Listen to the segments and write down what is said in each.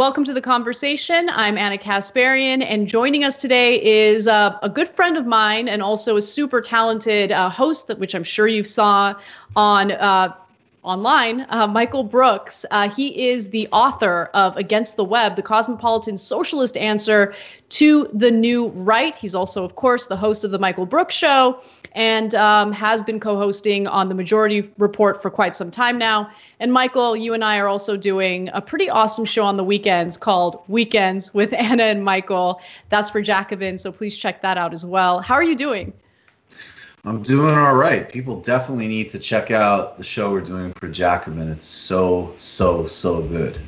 Welcome to the conversation. I'm Ana Kasparian, and joining us today is uh, a good friend of mine and also a super talented uh, host, that which I'm sure you saw on uh, online, uh, Michael Brooks. Uh, he is the author of Against the Web, the cosmopolitan socialist answer to the new right. He's also, of course, the host of the Michael Brooks Show and um, has been co hosting on the Majority Report for quite some time now. And Michael, you and I are also doing a pretty awesome show on the weekends called Weekends with Ana and Michael. That's for Jacobin, so please check that out as well. How are you doing? I'm doing all right. People definitely need to check out the show we're doing for Jacobin. It's so, so, so good.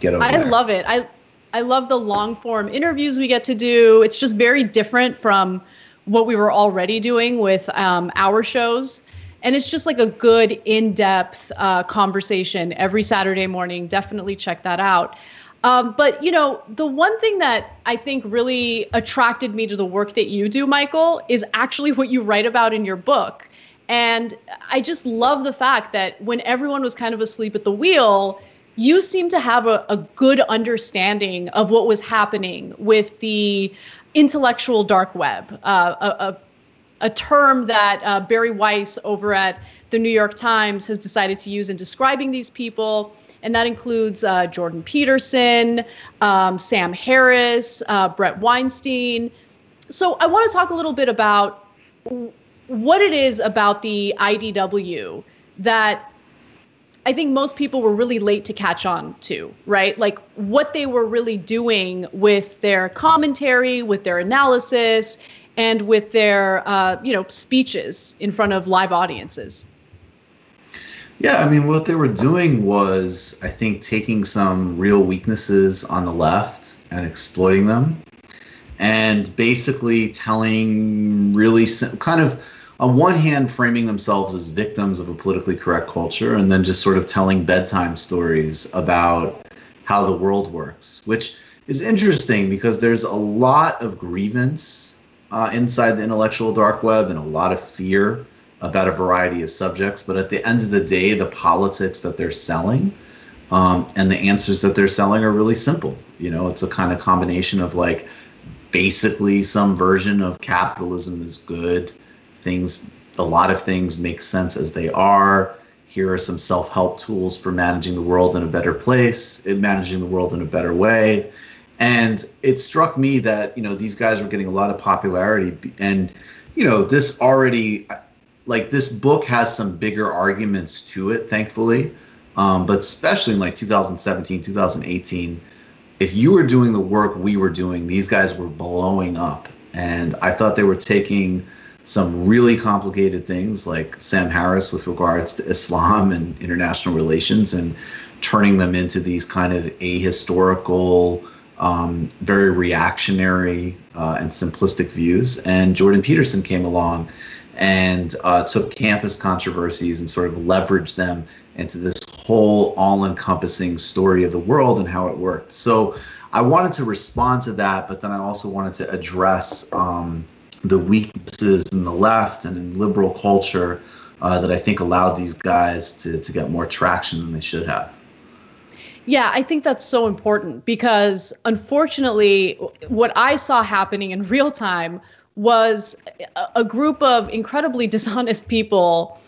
Get over I there. love it. I I love the long form interviews we get to do. It's just very different from what we were already doing with um, our shows. And it's just like a good in depth uh, conversation every Saturday morning. Definitely check that out. Um, but you know, the one thing that I think really attracted me to the work that you do, Michael, is actually what you write about in your book. And I just love the fact that when everyone was kind of asleep at the wheel, you seem to have a, a good understanding of what was happening with the intellectual dark web, uh, a, a, a, term that uh, Bari Weiss over at the New York Times has decided to use in describing these people and that includes uh, Jordan Peterson, um, Sam Harris, uh, Bret Weinstein. So I want to talk a little bit about what it is about the IDW that I think most people were really late to catch on to, right? Like what they were really doing with their commentary, with their analysis, and with their, uh, you know, speeches in front of live audiences. Yeah, I mean, what they were doing was, I think, taking some real weaknesses on the left and exploiting them, and basically telling really kind of, on one hand, framing themselves as victims of a politically correct culture, and then just sort of telling bedtime stories about how the world works, which is interesting because there's a lot of grievance uh, inside the intellectual dark web and a lot of fear about a variety of subjects. But at the end of the day, the politics that they're selling um, and the answers that they're selling are really simple. You know, it's a kind of combination of like basically some version of capitalism is good. Things, a lot of things make sense as they are. Here are some self help tools for managing the world in a better place, managing the world in a better way. And it struck me that, you know, these guys were getting a lot of popularity. And, you know, this already, like this book has some bigger arguments to it, thankfully. Um, but especially in like 2017, 2018, if you were doing the work we were doing, these guys were blowing up. And I thought they were taking some really complicated things like Sam Harris with regards to Islam and international relations and turning them into these kind of ahistorical, um, very reactionary uh, and simplistic views. And Jordan Peterson came along and uh, took campus controversies and sort of leveraged them into this whole all-encompassing story of the world and how it worked. So I wanted to respond to that, but then I also wanted to address um, the weaknesses in the left and in liberal culture uh, that I think allowed these guys to to get more traction than they should have. Yeah, I think that's so important because unfortunately, what I saw happening in real time was a group of incredibly dishonest people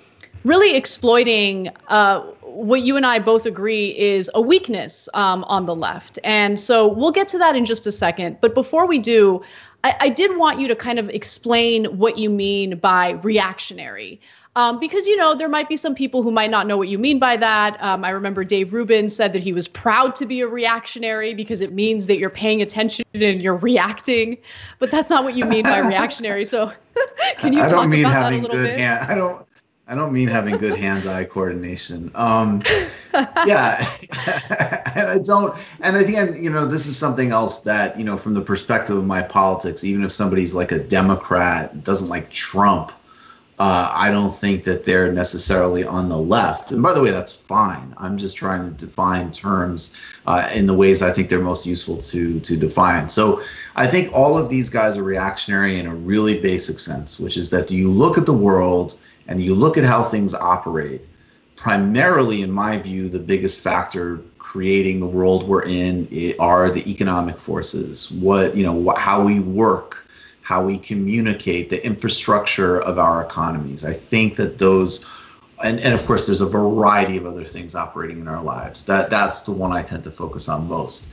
really exploiting uh, what you and I both agree is a weakness um, on the left. And so we'll get to that in just a second. But before we do, I, I did want you to kind of explain what you mean by reactionary. Um, because you know there might be some people who might not know what you mean by that. Um, I remember Dave Rubin said that he was proud to be a reactionary because it means that you're paying attention and you're reacting, but that's not what you mean by reactionary. So, can you I talk don't mean about having that a little good bit? hand. I don't. I don't mean having good hands-eye coordination. Um, yeah, and I don't. And again, you know, this is something else that you know, from the perspective of my politics, even if somebody's like a Democrat, doesn't like Trump, uh, I don't think that they're necessarily on the left. And by the way, that's fine. I'm just trying to define terms uh, in the ways I think they're most useful to to define. So I think all of these guys are reactionary in a really basic sense, which is that you look at the world and you look at how things operate. primarily, in my view, the biggest factor creating the world we're in are the economic forces. What you know, how we work, how we communicate, the infrastructure of our economies. I think that those and, and of course there's a variety of other things operating in our lives. That that's the one i tend to focus on most.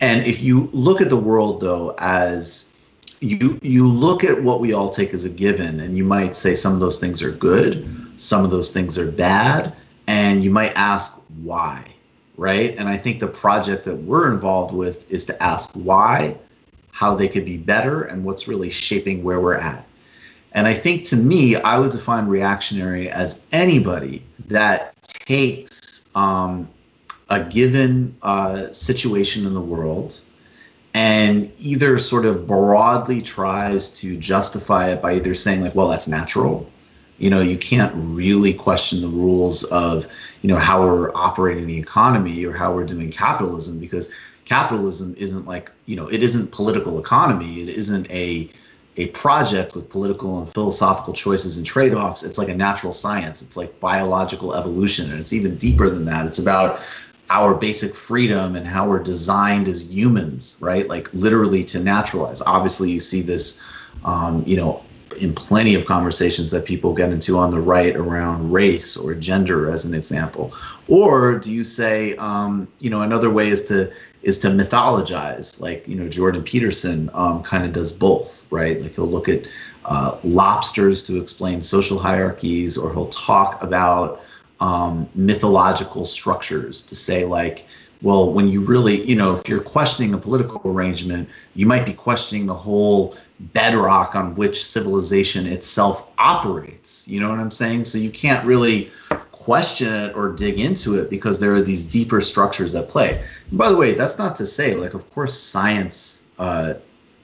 And if you look at the world though as you you look at what we all take as a given and you might say some of those things are good some of those things are bad and you might ask why right? And i think the project that we're involved with is to ask why how they could be better and what's really shaping where we're at and I think to me, I would define reactionary as anybody that takes um, a given uh, situation in the world and either sort of broadly tries to justify it by either saying, like, well, that's natural. You know, you can't really question the rules of, you know, how we're operating the economy or how we're doing capitalism because capitalism isn't like, you know, it isn't political economy. It isn't a, a project with political and philosophical choices and trade-offs. It's like a natural science. It's like biological evolution and it's even deeper than that. It's about our basic freedom and how we're designed as humans right? Like literally to naturalize. Obviously you see this um, you know in plenty of conversations that people get into on the right around race or gender as an example. Or do you say um, you know another way is to is to mythologize like you know jordan peterson um, kind of does both right? Like he'll look at uh, lobsters to explain social hierarchies or he'll talk about um, mythological structures to say like well when you really you know if you're questioning a political arrangement you might be questioning the whole bedrock on which civilization itself operates. You know what I'm saying? So you can't really question it or dig into it because there are these deeper structures at play. And by the way, that's not to say, like, of course, science uh,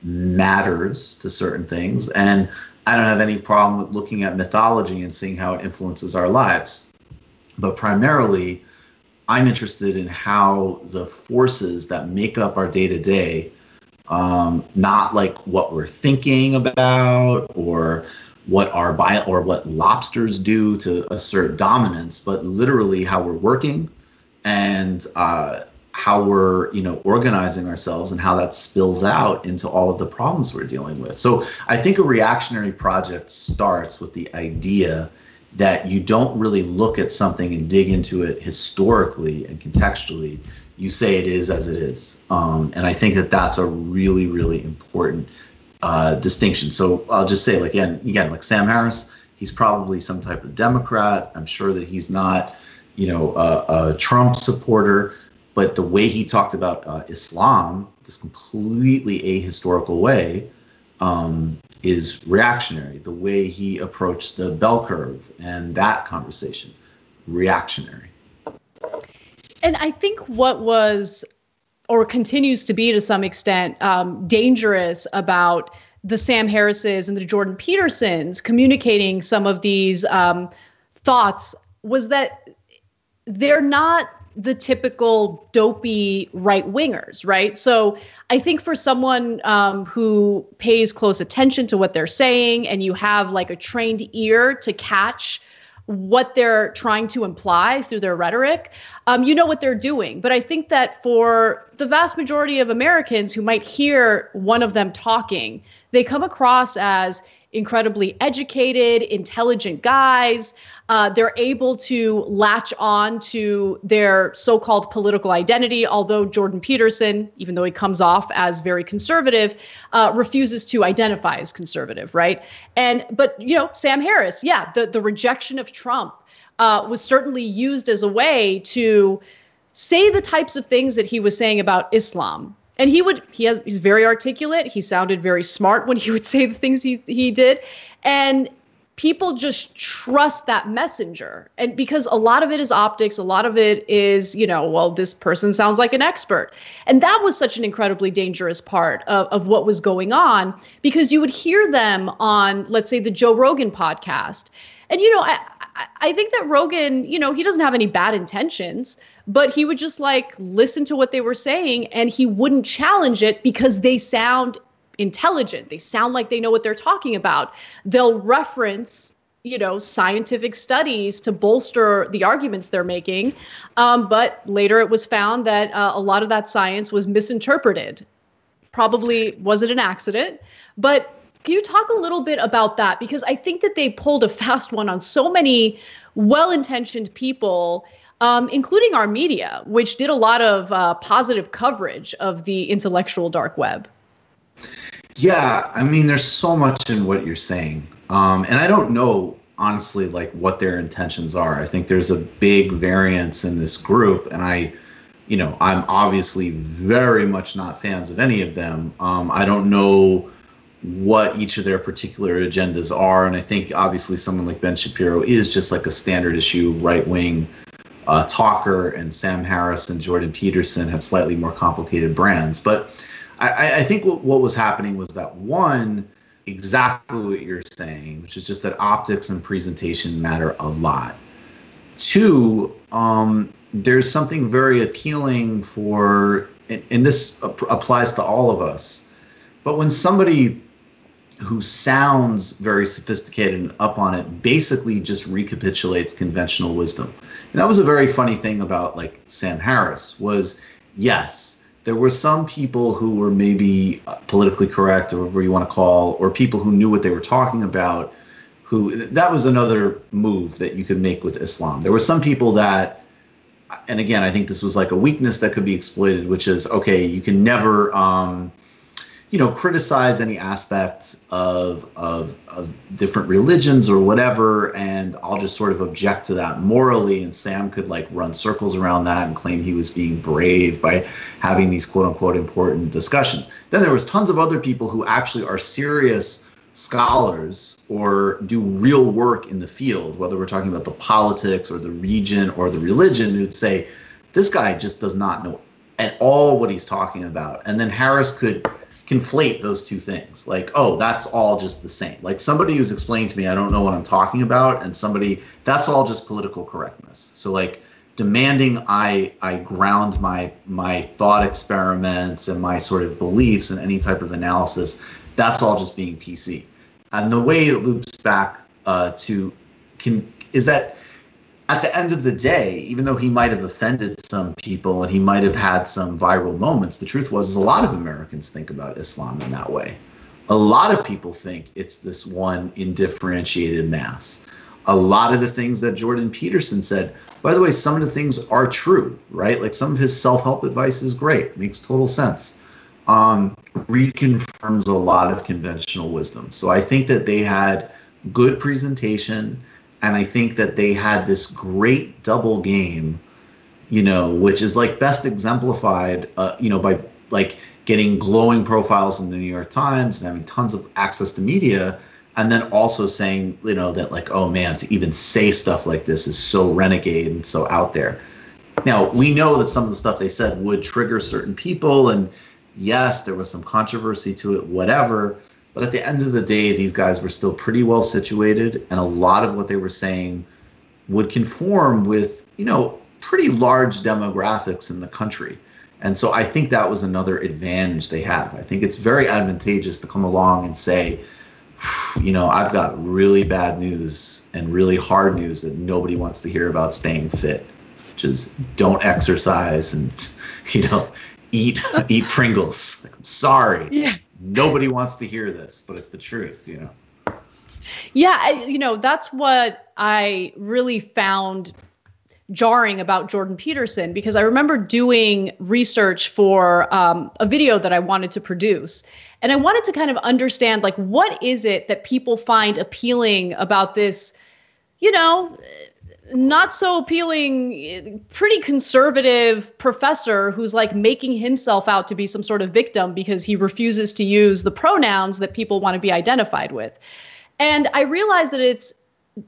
matters to certain things. And I don't have any problem with looking at mythology and seeing how it influences our lives. But primarily, I'm interested in how the forces that make up our day to day not like what we're thinking about or what our bio or what lobsters do to assert dominance, but literally how we're working and uh, how we're you know organizing ourselves and how that spills out into all of the problems we're dealing with. So I think a reactionary project starts with the idea that you don't really look at something and dig into it historically and contextually you say it is as it is. Um, and I think that that's a really, really important uh, distinction. So I'll just say, like, again, again, like Sam Harris, he's probably some type of Democrat. I'm sure that he's not, you know, a, a Trump supporter. But the way he talked about uh, Islam, this completely ahistorical way, um, is reactionary. The way he approached the bell curve and that conversation, reactionary and I think what was or continues to be to some extent um, dangerous about the Sam Harrises and the Jordan Petersons communicating some of these um, thoughts was that they're not the typical dopey right wingers, right? So I think for someone um, who pays close attention to what they're saying and you have like a trained ear to catch what they're trying to imply through their rhetoric, um, you know what they're doing. But I think that for the vast majority of Americans who might hear one of them talking, they come across as incredibly educated, intelligent guys. Uh, they're able to latch on to their so called political identity, although Jordan Peterson, even though he comes off as very conservative, uh, refuses to identify as conservative, right? And, but, you know, Sam Harris, yeah, the, the rejection of Trump uh, was certainly used as a way to say the types of things that he was saying about Islam and he would he has he's very articulate. He sounded very smart when he would say the things he he did. And people just trust that messenger. And because a lot of it is optics a lot of it is you know well this person sounds like an expert. And that was such an incredibly dangerous part of, of what was going on because you would hear them on let's say the joe rogan podcast. And you know I, I think that Rogan, you know, he doesn't have any bad intentions, but he would just like listen to what they were saying and he wouldn't challenge it because they sound intelligent. They sound like they know what they're talking about. They'll reference you know scientific studies to bolster the arguments they're making um, but later it was found that uh, a lot of that science was misinterpreted probably was it an accident but can you talk a little bit about that because i think that they pulled a fast one on so many well-intentioned people um, including our media which did a lot of uh, positive coverage of the intellectual dark web yeah i mean there's so much in what you're saying um, and I don't know honestly like what their intentions are. I think there's a big variance in this group, and I, you know, I'm obviously very much not fans of any of them. Um, I don't know what each of their particular agendas are, and I think obviously someone like Ben Shapiro is just like a standard issue right wing uh, talker, and Sam Harris and Jordan Peterson had slightly more complicated brands, but. I, I think what, what was happening was that one, exactly what you're saying, which is just that optics and presentation matter a lot. Two, um, there's something very appealing for, and, and this ap- applies to all of us, but when somebody who sounds very sophisticated and up on it basically just recapitulates conventional wisdom. And that was a very funny thing about like Sam Harris was yes, there were some people who were maybe politically correct or whatever you want to call, or people who knew what they were talking about. Who that was another move that you could make with Islam. There were some people that, and again, I think this was like a weakness that could be exploited, which is okay, you can never. Um, you know criticize any aspect of of of different religions or whatever and I'll just sort of object to that morally and Sam could like run circles around that and claim he was being brave by having these quote unquote important discussions. Then there was tons of other people who actually are serious scholars or do real work in the field whether we're talking about the politics or the region or the religion who'd say this guy just does not know at all what he's talking about. And then Harris could conflate those two things. Like, oh, that's all just the same. Like somebody who's explained to me, I don't know what I'm talking about, and somebody that's all just political correctness. So like demanding I I ground my my thought experiments and my sort of beliefs and any type of analysis, that's all just being PC. And the way it loops back uh, to can is that at the end of the day, even though he might have offended some people and he might have had some viral moments, the truth was is a lot of Americans think about Islam in that way. A lot of people think it's this one indifferentiated mass. A lot of the things that Jordan Peterson said, by the way, some of the things are true, right? Like some of his self-help advice is great, makes total sense. Um, reconfirms a lot of conventional wisdom. So I think that they had good presentation and I think that they had this great double game, you know, which is like best exemplified, uh, you know, by like getting glowing profiles in the New York Times and having tons of access to media, and then also saying, you know, that like, oh man, to even say stuff like this is so renegade and so out there. Now we know that some of the stuff they said would trigger certain people, and yes, there was some controversy to it, whatever. But at the end of the day, these guys were still pretty well situated, and a lot of what they were saying would conform with, you know, pretty large demographics in the country. And so I think that was another advantage they have. I think it's very advantageous to come along and say, you know, I've got really bad news and really hard news that nobody wants to hear about staying fit, which is don't exercise and, you know, eat eat Pringles. I'm sorry. Yeah nobody wants to hear this, but it's the truth, you know. Yeah, I, you know, that's what I really found jarring about Jordan Peterson because I remember doing research for um, a video that I wanted to produce. And I wanted to kind of understand like what is it that people find appealing about this, you know, not so appealing, pretty conservative professor who's like making himself out to be some sort of victim because he refuses to use the pronouns that people want to be identified with. And I realize that it's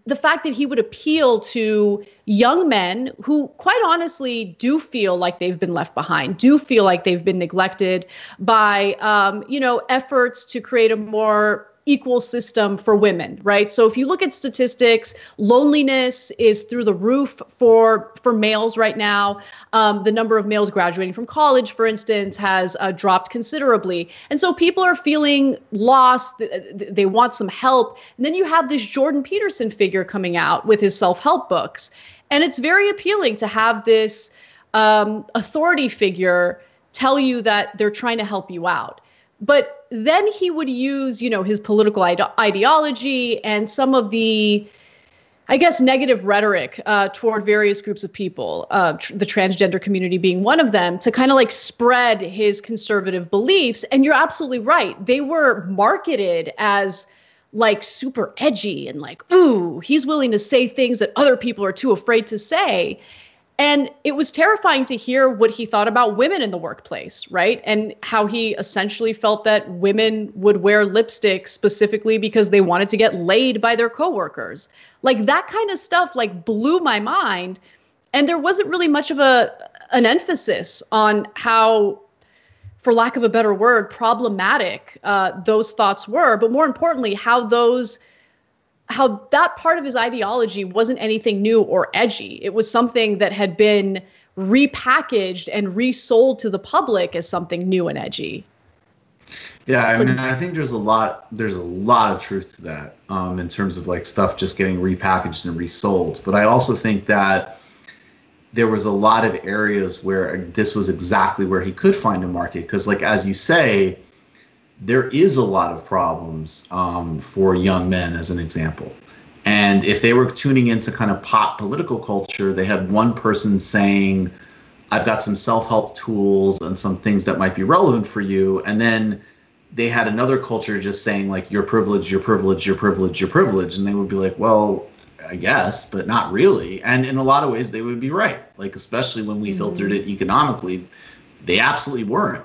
the fact that he would appeal to young men who, quite honestly, do feel like they've been left behind, do feel like they've been neglected by, um, you know, efforts to create a more equal system for women, right? So if you look at statistics, loneliness is through the roof for for males right now. Um, the number of males graduating from college, for instance, has uh, dropped considerably, and so people are feeling lost. They want some help, and then you have this Jordan Peterson figure coming out with his self help books, and it's very appealing to have this um, authority figure tell you that they're trying to help you out but then he would use you know his political ide- ideology and some of the i guess negative rhetoric uh, toward various groups of people uh, tr- the transgender community being one of them to kind of like spread his conservative beliefs. And you're absolutely right. They were marketed as like super edgy and like ooh he's willing to say things that other people are too afraid to say and it was terrifying to hear what he thought about women in the workplace, right? And how he essentially felt that women would wear lipstick specifically because they wanted to get laid by their coworkers. Like that kind of stuff like blew my mind. And there wasn't really much of a an emphasis on how for lack of a better word, problematic uh, those thoughts were, but more importantly, how those how that part of his ideology wasn't anything new or edgy. It was something that had been repackaged and resold to the public as something new and edgy. Yeah, I mean, I think there's a lot there's a lot of truth to that um, in terms of like stuff just getting repackaged and resold. But I also think that there was a lot of areas where this was exactly where he could find a market because, like as you say, there is a lot of problems um, for young men, as an example. And if they were tuning into kind of pop political culture, they had one person saying, I've got some self help tools and some things that might be relevant for you. And then they had another culture just saying, like, you're privileged, you're privileged, you're privileged, you're privileged. And they would be like, well, I guess, but not really. And in a lot of ways, they would be right. Like, especially when we mm-hmm. filtered it economically, they absolutely weren't.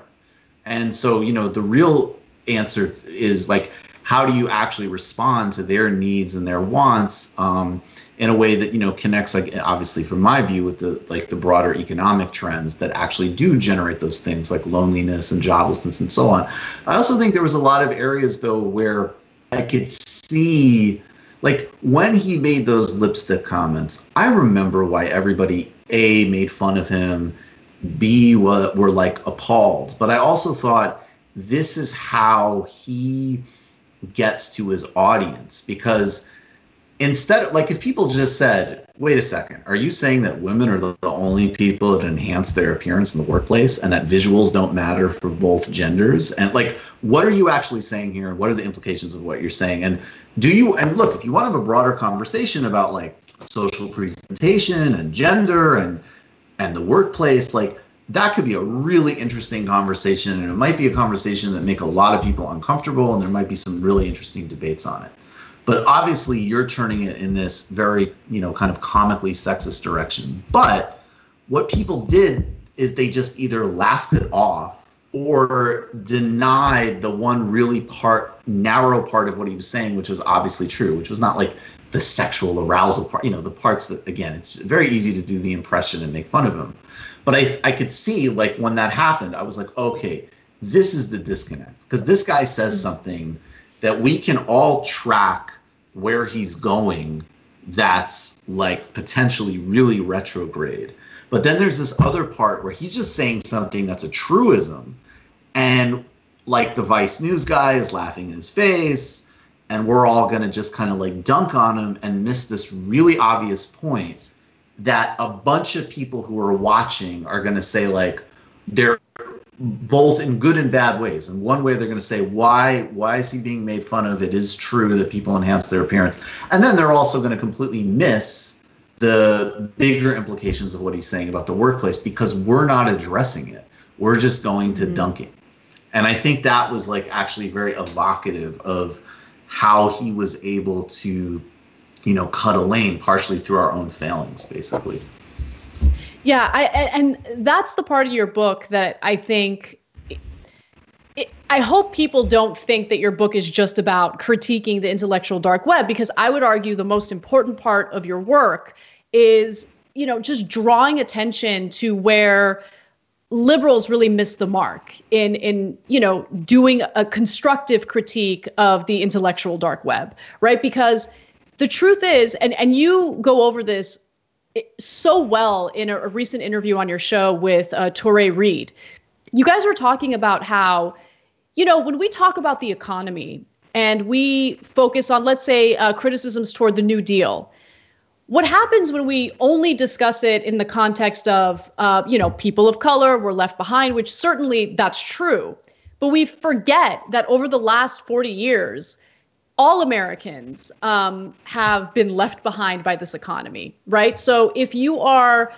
And so, you know, the real answer is like how do you actually respond to their needs and their wants um, in a way that you know connects like obviously from my view with the like the broader economic trends that actually do generate those things like loneliness and joblessness and so on. I also think there was a lot of areas though where i could see like when he made those lipstick comments i remember why everybody a made fun of him b were, were like appalled. But i also thought this is how he gets to his audience. Because instead of like if people just said wait a second are you saying that women are the, only people that enhance their appearance in the workplace and that visuals don't matter for both genders? And like what are you actually saying here? And what are the implications of what you're saying? And do you and look if you want to have a broader conversation about like social presentation and gender and and the workplace like that could be a really interesting conversation and it might be a conversation that make a lot of people uncomfortable and there might be some really interesting debates on it. But obviously you're turning it in this very you know kind of comically sexist direction. But what people did is they just either laughed it off or denied the one really part narrow part of what he was saying which was obviously true which was not like the sexual arousal part you know the parts that again it's very easy to do the impression and make fun of him but I, I could see like when that happened, I was like, okay, this is the disconnect. Because this guy says mm-hmm. something that we can all track where he's going that's like potentially really retrograde. But then there's this other part where he's just saying something that's a truism. And like the Vice News guy is laughing in his face. And we're all going to just kind of like dunk on him and miss this really obvious point that a bunch of people who are watching are going to say like they're both in good and bad ways. And one way they're going to say why why is he being made fun of? It is true that people enhance their appearance, and then they're also going to completely miss the bigger implications of what he's saying about the workplace because we're not addressing it. We're just going to mm-hmm. dunking. And I think that was like actually very evocative of how he was able to you know, cut a lane partially through our own failings, basically. Yeah, I, and that's the part of your book that I think. I hope people don't think that your book is just about critiquing the intellectual dark web, because I would argue the most important part of your work is, you know, just drawing attention to where liberals really miss the mark in in you know doing a constructive critique of the intellectual dark web right because the truth is and and you go over this so well in a, a recent interview on your show with uh, Touré Reed you guys were talking about how you know when we talk about the economy and we focus on let's say uh, criticisms toward the new deal what happens when we only discuss it in the context of uh, you know people of color were left behind which certainly that's true. But we forget that over the last 40 years all americans um, have been left behind by this economy right? So if you are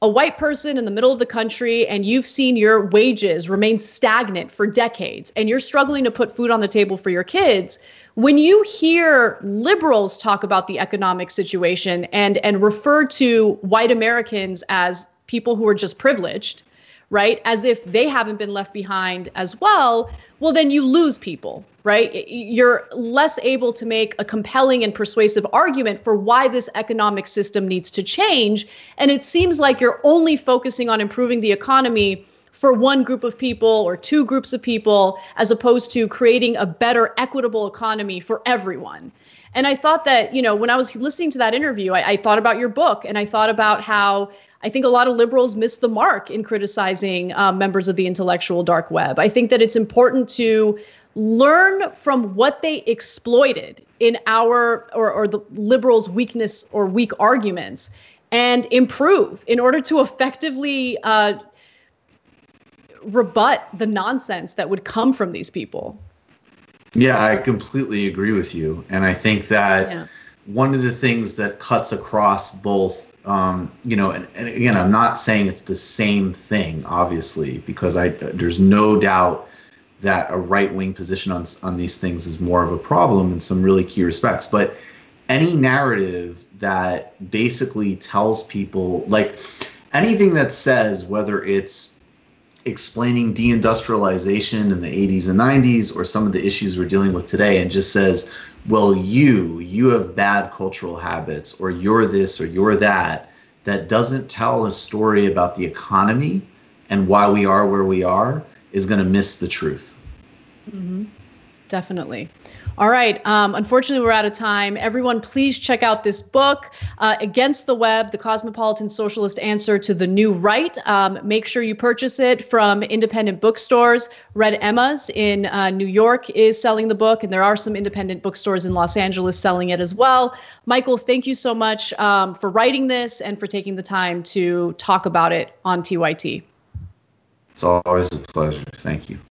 a white person in the middle of the country and you've seen your wages remain stagnant for decades and you're struggling to put food on the table for your kids when you hear liberals talk about the economic situation and and refer to white Americans as people who are just privileged, right? As if they haven't been left behind as well, well then you lose people, right? You're less able to make a compelling and persuasive argument for why this economic system needs to change, and it seems like you're only focusing on improving the economy for one group of people or two groups of people as opposed to creating a better equitable economy for everyone and i thought that you know when i was listening to that interview I, I, thought about your book and i thought about how i think a lot of liberals miss the mark in criticizing um, members of the intellectual dark web i think that it's important to learn from what they exploited in our or, or the liberals weakness or weak arguments and improve in order to effectively uh, rebut the nonsense that would come from these people. Yeah, I completely agree with you. And I think that yeah. One of the things that cuts across both, um, you know, and, and, again, I'm not saying it's the same thing, obviously, because I there's no doubt that a right wing position on, on these things is more of a problem in some really key respects. But any narrative that basically tells people, like anything that says, whether it's explaining deindustrialization in the 80s and 90s or some of the issues we're dealing with today and just says, well, you, you have bad cultural habits, or you're this, or you're that, that doesn't tell a story about the economy and why we are where we are, is going to miss the truth. Mm-hmm. Definitely. All right. Um, unfortunately, we're out of time. Everyone, please check out this book, uh, Against the Web The Cosmopolitan Socialist Answer to the New Right. Um, make sure you purchase it from independent bookstores. Red Emma's in uh, New York is selling the book, and there are some independent bookstores in Los Angeles selling it as well. Michael, thank you so much um, for writing this and for taking the time to talk about it on TYT. It's always a pleasure. Thank you.